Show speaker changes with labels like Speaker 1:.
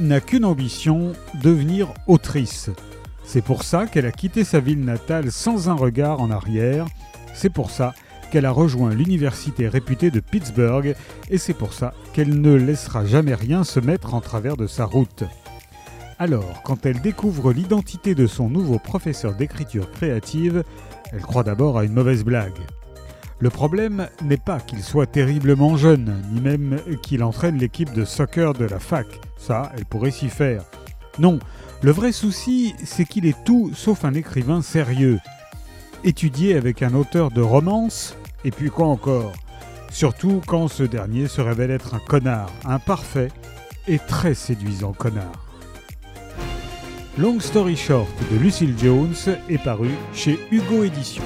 Speaker 1: n'a qu'une ambition, devenir autrice. C'est pour ça qu'elle a quitté sa ville natale sans un regard en arrière. C'est pour ça qu'elle a rejoint l'université réputée de Pittsburgh et c'est pour ça qu'elle ne laissera jamais rien se mettre en travers de sa route. Alors, quand elle découvre l'identité de son nouveau professeur d'écriture créative, elle croit d'abord à une mauvaise blague. Le problème n'est pas qu'il soit terriblement jeune, ni même qu'il entraîne l'équipe de soccer de la fac. Ça, elle pourrait s'y faire. Non, le vrai souci, c'est qu'il est tout sauf un écrivain sérieux. Étudié avec un auteur de romance, et puis quoi encore? Surtout quand ce dernier se révèle être un connard, un parfait et très séduisant connard. Long Story Short de Lucille Jones est paru chez Hugo Éditions.